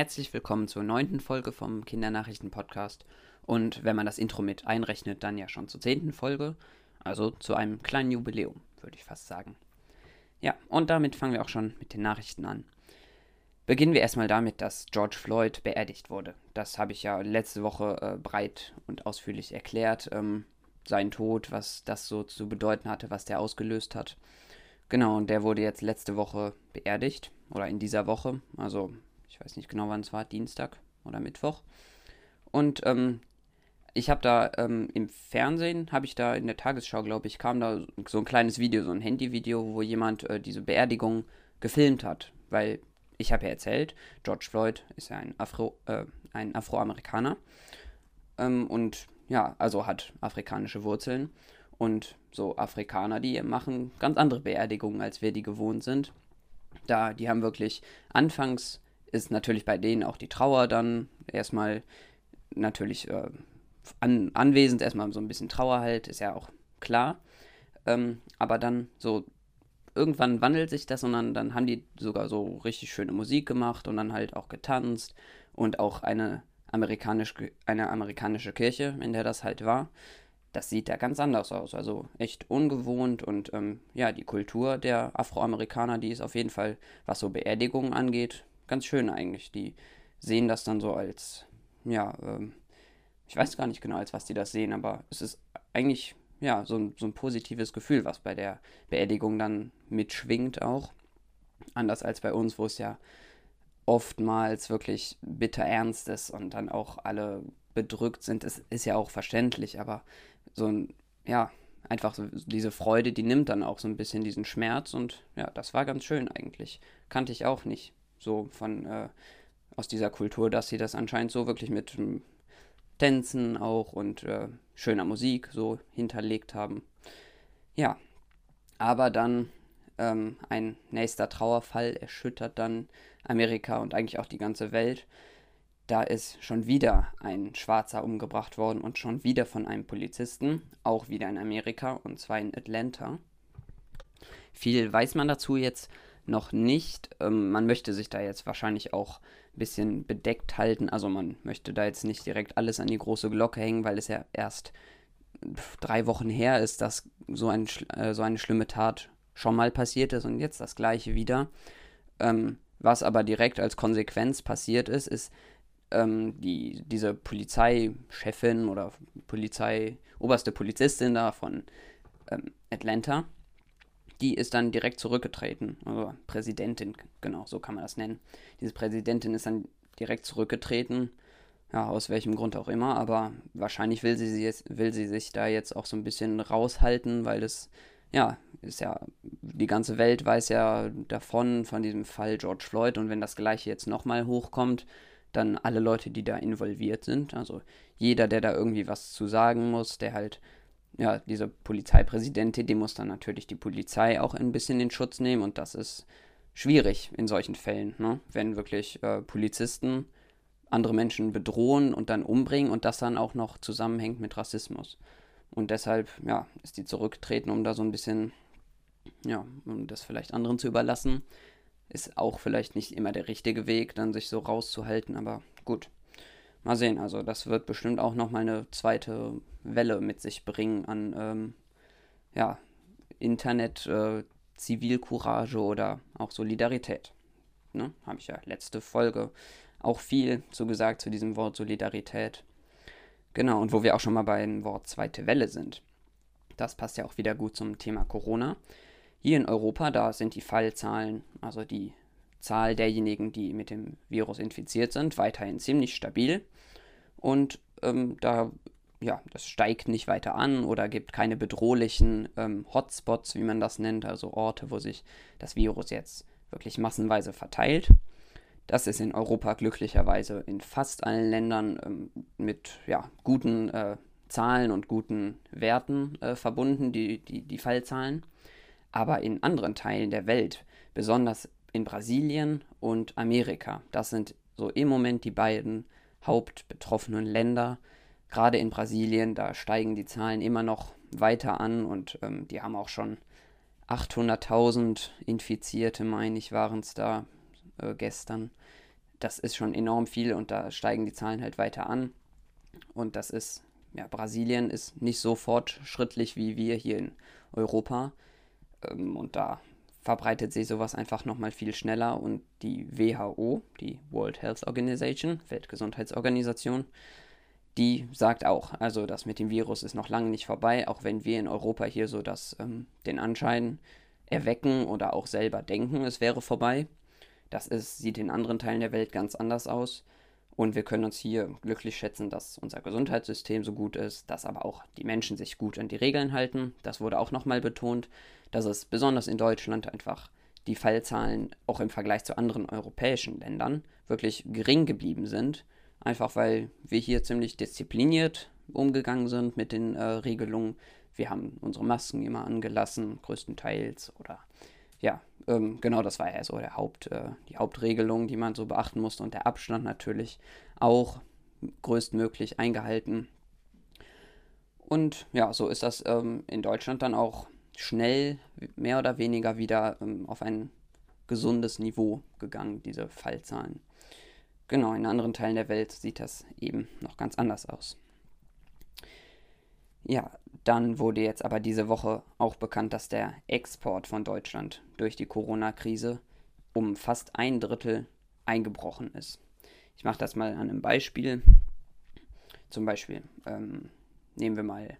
Herzlich willkommen zur neunten Folge vom Kindernachrichten-Podcast und wenn man das Intro mit einrechnet, dann ja schon zur zehnten Folge, also zu einem kleinen Jubiläum, würde ich fast sagen. Ja, und damit fangen wir auch schon mit den Nachrichten an. Beginnen wir erstmal damit, dass George Floyd beerdigt wurde. Das habe ich ja letzte Woche äh, breit und ausführlich erklärt. Ähm, sein Tod, was das so zu bedeuten hatte, was der ausgelöst hat. Genau, und der wurde jetzt letzte Woche beerdigt oder in dieser Woche. Also ich weiß nicht genau, wann es war, Dienstag oder Mittwoch. Und ähm, ich habe da ähm, im Fernsehen, habe ich da in der Tagesschau, glaube ich, kam da so ein kleines Video, so ein Handyvideo, wo jemand äh, diese Beerdigung gefilmt hat. Weil ich habe ja erzählt, George Floyd ist ja ein, Afro, äh, ein Afroamerikaner. Ähm, und ja, also hat afrikanische Wurzeln. Und so Afrikaner, die machen ganz andere Beerdigungen, als wir die gewohnt sind. Da, die haben wirklich, anfangs ist natürlich bei denen auch die Trauer dann erstmal natürlich äh, an, anwesend, erstmal so ein bisschen Trauer halt, ist ja auch klar. Ähm, aber dann so irgendwann wandelt sich das und dann, dann haben die sogar so richtig schöne Musik gemacht und dann halt auch getanzt und auch eine, amerikanisch, eine amerikanische Kirche, in der das halt war das sieht da ganz anders aus. Also echt ungewohnt und ähm, ja, die Kultur der Afroamerikaner, die ist auf jeden Fall, was so Beerdigungen angeht, ganz schön eigentlich. Die sehen das dann so als, ja, ähm, ich weiß gar nicht genau, als was die das sehen, aber es ist eigentlich, ja, so ein, so ein positives Gefühl, was bei der Beerdigung dann mitschwingt auch. Anders als bei uns, wo es ja oftmals wirklich bitter ernst ist und dann auch alle bedrückt sind. Das ist ja auch verständlich, aber so ein, ja, einfach so diese Freude, die nimmt dann auch so ein bisschen diesen Schmerz und ja, das war ganz schön eigentlich. Kannte ich auch nicht so von äh, aus dieser Kultur, dass sie das anscheinend so wirklich mit ähm, Tänzen auch und äh, schöner Musik so hinterlegt haben. Ja, aber dann ähm, ein nächster Trauerfall erschüttert dann Amerika und eigentlich auch die ganze Welt da ist schon wieder ein Schwarzer umgebracht worden und schon wieder von einem Polizisten, auch wieder in Amerika und zwar in Atlanta. Viel weiß man dazu jetzt noch nicht. Ähm, man möchte sich da jetzt wahrscheinlich auch ein bisschen bedeckt halten. Also man möchte da jetzt nicht direkt alles an die große Glocke hängen, weil es ja erst drei Wochen her ist, dass so, ein, äh, so eine schlimme Tat schon mal passiert ist und jetzt das gleiche wieder. Ähm, was aber direkt als Konsequenz passiert ist, ist, ähm, die, diese Polizeichefin oder Polizei, oberste Polizistin da von ähm, Atlanta, die ist dann direkt zurückgetreten. Also Präsidentin, genau, so kann man das nennen. Diese Präsidentin ist dann direkt zurückgetreten. Ja, aus welchem Grund auch immer, aber wahrscheinlich will sie, sie jetzt, will sie sich da jetzt auch so ein bisschen raushalten, weil das, ja, ist ja, die ganze Welt weiß ja davon, von diesem Fall George Floyd und wenn das gleiche jetzt nochmal hochkommt, dann alle Leute, die da involviert sind. Also jeder, der da irgendwie was zu sagen muss, der halt, ja, diese Polizeipräsidentin, die muss dann natürlich die Polizei auch ein bisschen in Schutz nehmen und das ist schwierig in solchen Fällen, ne? wenn wirklich äh, Polizisten andere Menschen bedrohen und dann umbringen und das dann auch noch zusammenhängt mit Rassismus. Und deshalb, ja, ist die zurückgetreten, um da so ein bisschen, ja, um das vielleicht anderen zu überlassen. Ist auch vielleicht nicht immer der richtige Weg, dann sich so rauszuhalten, aber gut. Mal sehen, also das wird bestimmt auch nochmal eine zweite Welle mit sich bringen an, ähm, ja, Internet, äh, Zivilcourage oder auch Solidarität. Ne? Habe ich ja letzte Folge auch viel zu gesagt zu diesem Wort Solidarität. Genau, und wo wir auch schon mal beim Wort zweite Welle sind. Das passt ja auch wieder gut zum Thema Corona. Hier in Europa, da sind die Fallzahlen, also die Zahl derjenigen, die mit dem Virus infiziert sind, weiterhin ziemlich stabil. Und ähm, da, ja, das steigt nicht weiter an oder gibt keine bedrohlichen ähm, Hotspots, wie man das nennt, also Orte, wo sich das Virus jetzt wirklich massenweise verteilt. Das ist in Europa glücklicherweise in fast allen Ländern ähm, mit ja, guten äh, Zahlen und guten Werten äh, verbunden, die, die, die Fallzahlen aber in anderen Teilen der Welt, besonders in Brasilien und Amerika. Das sind so im Moment die beiden hauptbetroffenen Länder. Gerade in Brasilien, da steigen die Zahlen immer noch weiter an und ähm, die haben auch schon 800.000 Infizierte, meine ich, waren es da äh, gestern. das ist schon enorm viel und da steigen die Zahlen halt weiter an. Und das ist, ja, Brasilien ist nicht so fortschrittlich wie wir hier in Europa. Ähm, und da verbreitet sich sowas einfach nochmal viel schneller und die WHO, die World Health Organization, Weltgesundheitsorganisation, die sagt auch, also das mit dem Virus ist noch lange nicht vorbei, auch wenn wir in Europa hier so das, ähm, den Anschein erwecken oder auch selber denken, es wäre vorbei. Das ist, sieht in anderen Teilen der Welt ganz anders aus. Und wir können uns hier glücklich schätzen, dass unser Gesundheitssystem so gut ist, dass aber auch die Menschen sich gut an die Regeln halten. Das wurde auch nochmal betont, dass es besonders in Deutschland einfach die Fallzahlen auch im Vergleich zu anderen europäischen Ländern wirklich gering geblieben sind. Einfach weil wir hier ziemlich diszipliniert umgegangen sind mit den äh, Regelungen. Wir haben unsere Masken immer angelassen, größtenteils. Oder ja, ähm, genau das war ja so der Haupt, äh, die Hauptregelung, die man so beachten musste. Und der Abstand natürlich auch größtmöglich eingehalten. Und ja, so ist das ähm, in Deutschland dann auch schnell mehr oder weniger wieder ähm, auf ein gesundes Niveau gegangen, diese Fallzahlen. Genau, in anderen Teilen der Welt sieht das eben noch ganz anders aus. Ja, dann wurde jetzt aber diese Woche auch bekannt, dass der Export von Deutschland durch die Corona-Krise um fast ein Drittel eingebrochen ist. Ich mache das mal an einem Beispiel. Zum Beispiel ähm, nehmen wir mal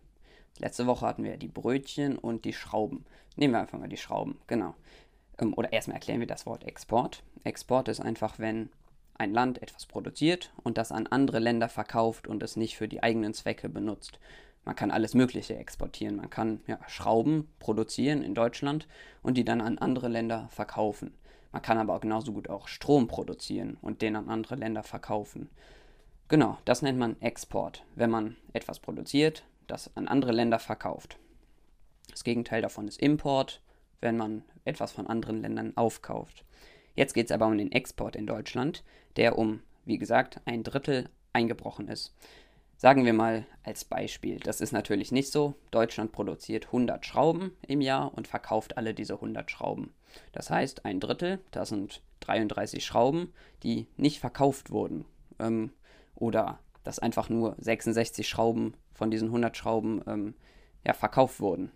Letzte Woche hatten wir die Brötchen und die Schrauben. Nehmen wir einfach mal die Schrauben, genau. Ähm, oder erstmal erklären wir das Wort Export. Export ist einfach, wenn ein Land etwas produziert und das an andere Länder verkauft und es nicht für die eigenen Zwecke benutzt. Man kann alles Mögliche exportieren. Man kann ja, Schrauben produzieren in Deutschland und die dann an andere Länder verkaufen. Man kann aber auch genauso gut auch Strom produzieren und den an andere Länder verkaufen. Genau, das nennt man Export. Wenn man etwas produziert, das an andere Länder verkauft. Das Gegenteil davon ist Import, wenn man etwas von anderen Ländern aufkauft. Jetzt geht es aber um den Export in Deutschland, der um, wie gesagt, ein Drittel eingebrochen ist. Sagen wir mal als Beispiel, das ist natürlich nicht so. Deutschland produziert 100 Schrauben im Jahr und verkauft alle diese 100 Schrauben. Das heißt, ein Drittel, das sind 33 Schrauben, die nicht verkauft wurden. Ähm, oder dass einfach nur 66 Schrauben von diesen 100 Schrauben ähm, ja, verkauft wurden.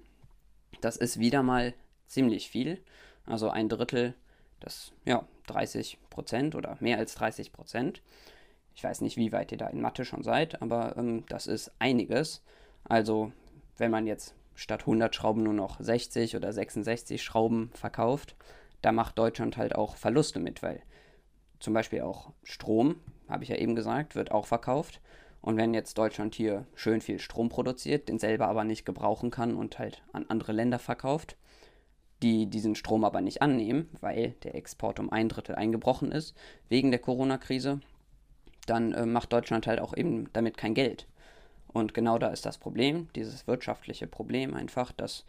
Das ist wieder mal ziemlich viel. Also ein Drittel, das ja 30 Prozent oder mehr als 30 Prozent. Ich weiß nicht, wie weit ihr da in Mathe schon seid, aber ähm, das ist einiges. Also wenn man jetzt statt 100 Schrauben nur noch 60 oder 66 Schrauben verkauft, da macht Deutschland halt auch Verluste mit, weil zum Beispiel auch Strom, habe ich ja eben gesagt, wird auch verkauft. Und wenn jetzt Deutschland hier schön viel Strom produziert, den selber aber nicht gebrauchen kann und halt an andere Länder verkauft, die diesen Strom aber nicht annehmen, weil der Export um ein Drittel eingebrochen ist wegen der Corona-Krise, dann äh, macht Deutschland halt auch eben damit kein Geld. Und genau da ist das Problem, dieses wirtschaftliche Problem einfach, dass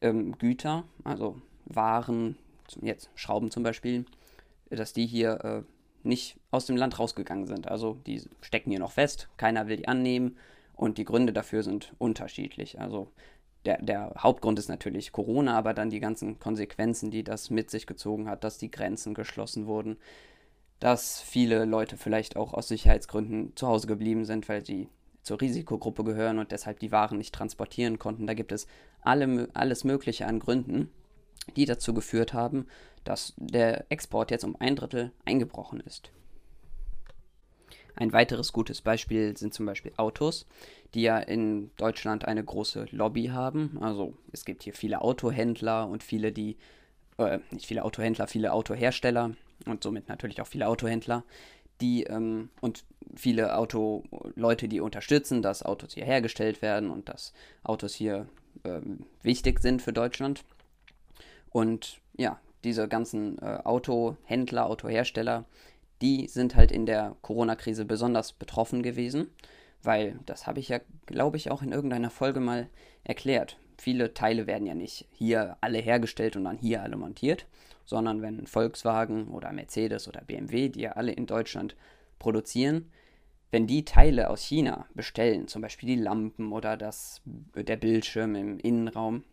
ähm, Güter, also Waren, jetzt Schrauben zum Beispiel, dass die hier äh, nicht aus dem Land rausgegangen sind. Also die stecken hier noch fest, keiner will die annehmen und die Gründe dafür sind unterschiedlich. Also der, der, Hauptgrund ist natürlich Corona, aber dann die ganzen Konsequenzen, die das mit sich gezogen hat, dass die Grenzen geschlossen wurden, dass viele Leute vielleicht auch aus Sicherheitsgründen zu Hause geblieben sind, weil sie zur Risikogruppe gehören und deshalb die Waren nicht transportieren konnten. Da gibt es alle, alles Mögliche an Gründen die dazu geführt haben, dass der Export jetzt um ein Drittel eingebrochen ist. Ein weiteres gutes Beispiel sind zum Beispiel Autos, die ja in Deutschland eine große Lobby haben. Also es gibt hier viele Autohändler und viele, die, äh, nicht viele Autohändler, viele Autohersteller und somit natürlich auch viele Autohändler, die ähm, und viele Autoleute, die unterstützen, dass Autos hier hergestellt werden und dass Autos hier ähm, wichtig sind für Deutschland. Und ja, diese ganzen äh, Autohändler, Autohersteller, die sind halt in der Corona-Krise besonders betroffen gewesen, weil das habe ich ja, glaube ich, auch in irgendeiner Folge mal erklärt. Viele Teile werden ja nicht hier alle hergestellt und dann hier alle montiert, sondern wenn Volkswagen oder Mercedes oder BMW, die ja alle in Deutschland produzieren, wenn die Teile aus China bestellen, zum Beispiel die Lampen oder das, der Bildschirm im Innenraum,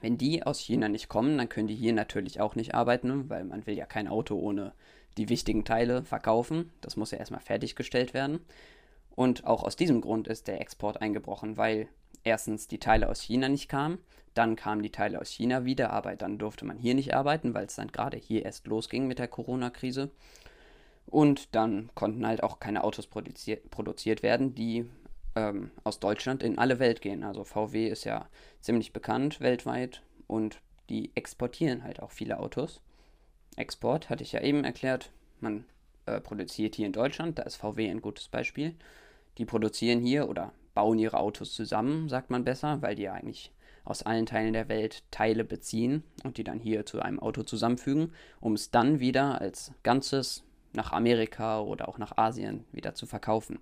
wenn die aus China nicht kommen, dann können die hier natürlich auch nicht arbeiten, weil man will ja kein Auto ohne die wichtigen Teile verkaufen. Das muss ja erstmal fertiggestellt werden. Und auch aus diesem Grund ist der Export eingebrochen, weil erstens die Teile aus China nicht kamen, dann kamen die Teile aus China wieder, aber dann durfte man hier nicht arbeiten, weil es dann gerade hier erst losging mit der Corona-Krise. Und dann konnten halt auch keine Autos produziert, produziert werden, die ähm, aus Deutschland in alle Welt gehen. Also VW ist ja ziemlich bekannt weltweit und die exportieren halt auch viele Autos. Export hatte ich ja eben erklärt. Man äh, produziert hier in Deutschland, da ist VW ein gutes Beispiel. Die produzieren hier oder bauen ihre Autos zusammen, sagt man besser, weil die ja eigentlich aus allen Teilen der Welt Teile beziehen und die dann hier zu einem Auto zusammenfügen, um es dann wieder als Ganzes nach Amerika oder auch nach Asien wieder zu verkaufen.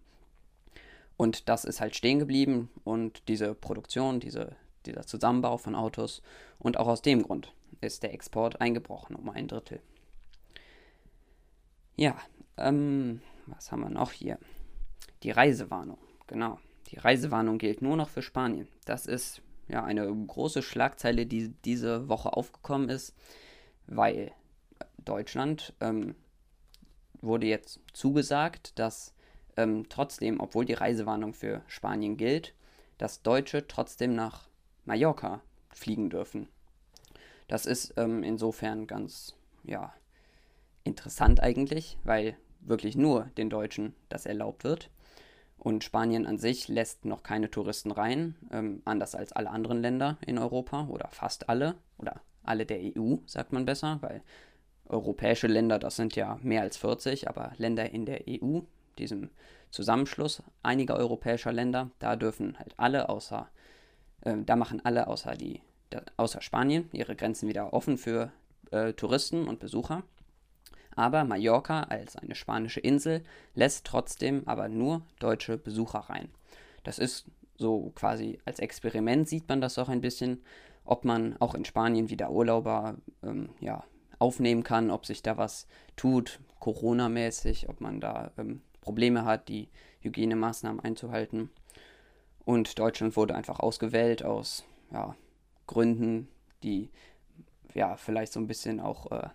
Und das ist halt stehen geblieben und diese Produktion, diese, dieser Zusammenbau von Autos und auch aus dem Grund ist der Export eingebrochen um ein Drittel. Ja, ähm, was haben wir noch hier? Die Reisewarnung, genau. Die Reisewarnung gilt nur noch für Spanien. Das ist ja eine große Schlagzeile, die diese Woche aufgekommen ist, weil Deutschland ähm, wurde jetzt zugesagt, dass ähm, trotzdem, obwohl die Reisewarnung für Spanien gilt, dass Deutsche trotzdem nach Mallorca fliegen dürfen. Das ist ähm, insofern ganz, ja, interessant eigentlich, weil wirklich nur den Deutschen das erlaubt wird. Und Spanien an sich lässt noch keine Touristen rein, ähm, anders als alle anderen Länder in Europa oder fast alle oder alle der EU, sagt man besser, weil europäische Länder, das sind ja mehr als 40, aber Länder in der EU, diesem Zusammenschluss einiger europäischer Länder, da dürfen halt alle außer, äh, da machen alle außer die, da, außer Spanien ihre Grenzen wieder offen für äh, Touristen und Besucher. Aber Mallorca als eine spanische Insel lässt trotzdem aber nur deutsche Besucher rein. Das ist so quasi als Experiment sieht man das auch ein bisschen, ob man auch in Spanien wieder Urlauber ähm, ja, aufnehmen kann, ob sich da was tut, Corona-mäßig, ob man da ähm, Probleme hat, die Hygienemaßnahmen einzuhalten. Und Deutschland wurde einfach ausgewählt aus ja, Gründen, die ja vielleicht so ein bisschen auch, äh,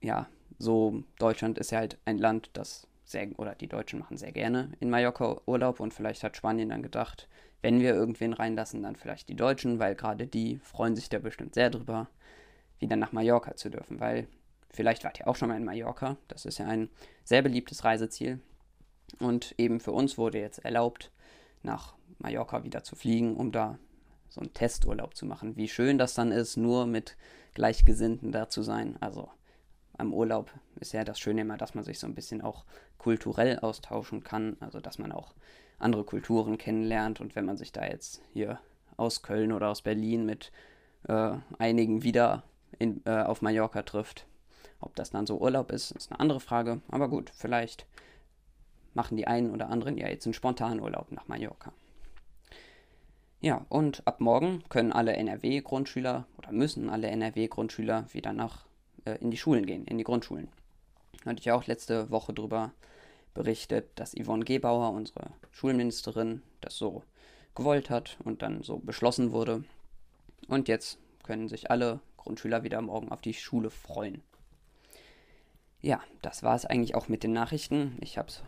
ja, so Deutschland ist ja halt ein Land, das sehr, oder die Deutschen machen sehr gerne in Mallorca Urlaub und vielleicht hat Spanien dann gedacht, wenn wir irgendwen reinlassen, dann vielleicht die Deutschen, weil gerade die freuen sich da bestimmt sehr drüber wieder nach Mallorca zu dürfen, weil vielleicht wart ihr auch schon mal in Mallorca. Das ist ja ein sehr beliebtes Reiseziel. Und eben für uns wurde jetzt erlaubt, nach Mallorca wieder zu fliegen, um da so einen Testurlaub zu machen. Wie schön das dann ist, nur mit Gleichgesinnten da zu sein. Also am Urlaub ist ja das Schöne immer, dass man sich so ein bisschen auch kulturell austauschen kann. Also dass man auch andere Kulturen kennenlernt. Und wenn man sich da jetzt hier aus Köln oder aus Berlin mit äh, einigen wieder in, äh, auf Mallorca trifft. Ob das dann so Urlaub ist, ist eine andere Frage. Aber gut, vielleicht machen die einen oder anderen ja jetzt einen spontanen Urlaub nach Mallorca. Ja, und ab morgen können alle NRW-Grundschüler oder müssen alle NRW-Grundschüler wieder nach in die Schulen gehen, in die Grundschulen. Hatte ich ja auch letzte Woche darüber berichtet, dass Yvonne Gebauer, unsere Schulministerin, das so gewollt hat und dann so beschlossen wurde. Und jetzt können sich alle Grundschüler wieder morgen auf die Schule freuen. Ja, das war es eigentlich auch mit den Nachrichten. Ich habe es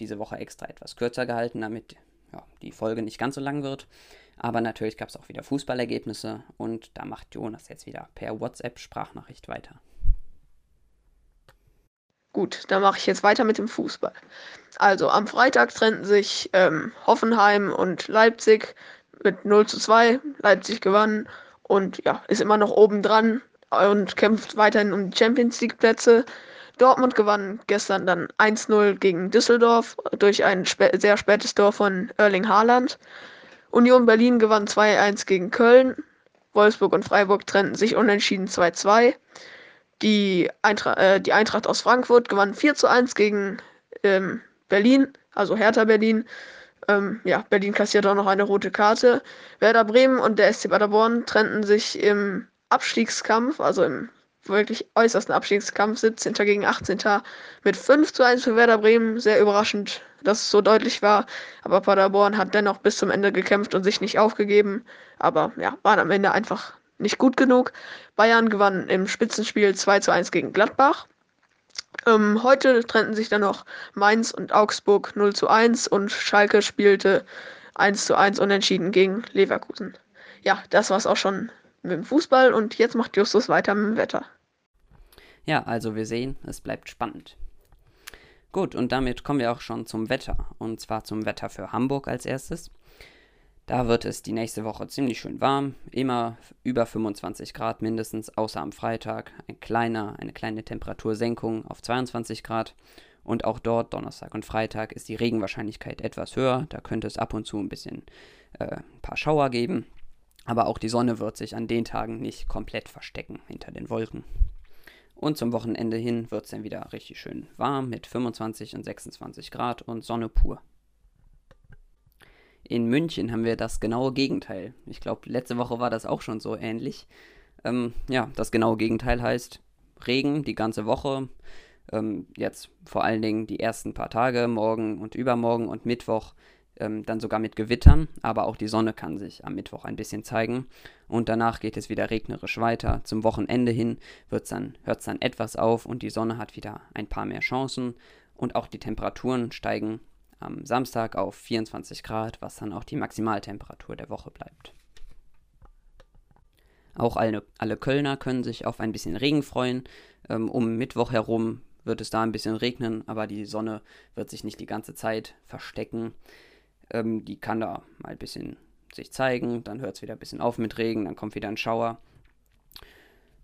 diese Woche extra etwas kürzer gehalten, damit ja, die Folge nicht ganz so lang wird. Aber natürlich gab es auch wieder Fußballergebnisse und da macht Jonas jetzt wieder per WhatsApp-Sprachnachricht weiter. Gut, dann mache ich jetzt weiter mit dem Fußball. Also am Freitag trennten sich ähm, Hoffenheim und Leipzig mit 0 zu 2. Leipzig gewann und ja, ist immer noch oben dran und kämpft weiterhin um die Champions League Plätze. Dortmund gewann gestern dann 1-0 gegen Düsseldorf durch ein spä sehr spätes Tor von Erling Haaland. Union Berlin gewann 2-1 gegen Köln. Wolfsburg und Freiburg trennten sich unentschieden 2-2. Die, Eintra äh, die Eintracht aus Frankfurt gewann 4-1 gegen ähm, Berlin, also Hertha Berlin. Ähm, ja, Berlin kassiert auch noch eine rote Karte. Werder Bremen und der SC Paderborn trennten sich im Abstiegskampf, also im wirklich äußersten Abstiegskampf, 17. gegen 18. mit 5 zu 1 für Werder Bremen. Sehr überraschend, dass es so deutlich war. Aber Paderborn hat dennoch bis zum Ende gekämpft und sich nicht aufgegeben. Aber ja, waren am Ende einfach nicht gut genug. Bayern gewann im Spitzenspiel 2 zu 1 gegen Gladbach. Ähm, heute trennten sich dann noch Mainz und Augsburg 0 zu 1 und Schalke spielte 1 zu 1 unentschieden gegen Leverkusen. Ja, das war's auch schon mit dem Fußball und jetzt macht Justus weiter mit dem Wetter. Ja, also wir sehen, es bleibt spannend. Gut, und damit kommen wir auch schon zum Wetter. Und zwar zum Wetter für Hamburg als erstes. Da wird es die nächste Woche ziemlich schön warm, immer über 25 Grad mindestens, außer am Freitag. Ein kleiner, eine kleine Temperatursenkung auf 22 Grad. Und auch dort, Donnerstag und Freitag, ist die Regenwahrscheinlichkeit etwas höher. Da könnte es ab und zu ein bisschen äh, ein paar Schauer geben. Aber auch die Sonne wird sich an den Tagen nicht komplett verstecken hinter den Wolken. Und zum Wochenende hin wird es dann wieder richtig schön warm mit 25 und 26 Grad und Sonne pur. In München haben wir das genaue Gegenteil. Ich glaube, letzte Woche war das auch schon so ähnlich. Ähm, ja, das genaue Gegenteil heißt Regen die ganze Woche. Ähm, jetzt vor allen Dingen die ersten paar Tage, morgen und übermorgen und Mittwoch ähm, dann sogar mit Gewittern, aber auch die Sonne kann sich am Mittwoch ein bisschen zeigen. Und danach geht es wieder regnerisch weiter. Zum Wochenende hin hört es dann etwas auf und die Sonne hat wieder ein paar mehr Chancen. Und auch die Temperaturen steigen am Samstag auf 24 Grad, was dann auch die Maximaltemperatur der Woche bleibt. Auch alle, alle Kölner können sich auf ein bisschen Regen freuen. Ähm, um Mittwoch herum wird es da ein bisschen regnen, aber die Sonne wird sich nicht die ganze Zeit verstecken. Ähm, die kann da mal ein bisschen sich zeigen, dann hört es wieder ein bisschen auf mit Regen, dann kommt wieder ein Schauer.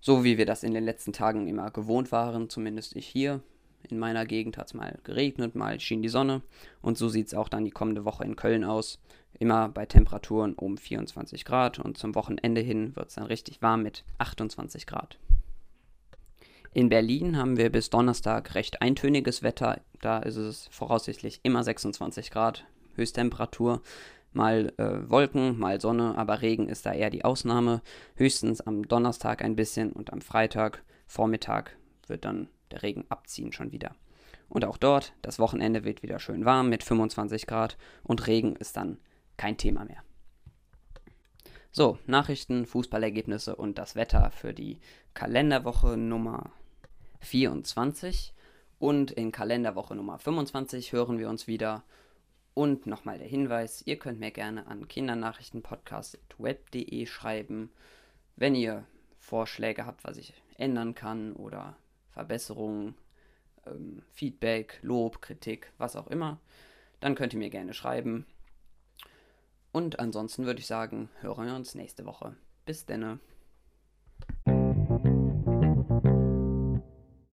So wie wir das in den letzten Tagen immer gewohnt waren, zumindest ich hier. In meiner Gegend hat es mal geregnet, mal schien die Sonne. Und so sieht es auch dann die kommende Woche in Köln aus. Immer bei Temperaturen um 24 Grad und zum Wochenende hin wird es dann richtig warm mit 28 Grad. In Berlin haben wir bis Donnerstag recht eintöniges Wetter. Da ist es voraussichtlich immer 26 Grad Höchsttemperatur. Mal äh, Wolken, mal Sonne, aber Regen ist da eher die Ausnahme. Höchstens am Donnerstag ein bisschen und am Freitag Vormittag wird dann der Regen abziehen schon wieder. Und auch dort, das Wochenende wird wieder schön warm mit 25 Grad und Regen ist dann kein Thema mehr. So, Nachrichten, Fußballergebnisse und das Wetter für die Kalenderwoche Nummer 24. Und in Kalenderwoche Nummer 25 hören wir uns wieder und nochmal der Hinweis, ihr könnt mir gerne an kindernachrichtenpodcast.web.de schreiben, wenn ihr Vorschläge habt, was ich ändern kann oder Verbesserungen, ähm, Feedback, Lob, Kritik, was auch immer. Dann könnt ihr mir gerne schreiben. Und ansonsten würde ich sagen, hören wir uns nächste Woche. Bis denne.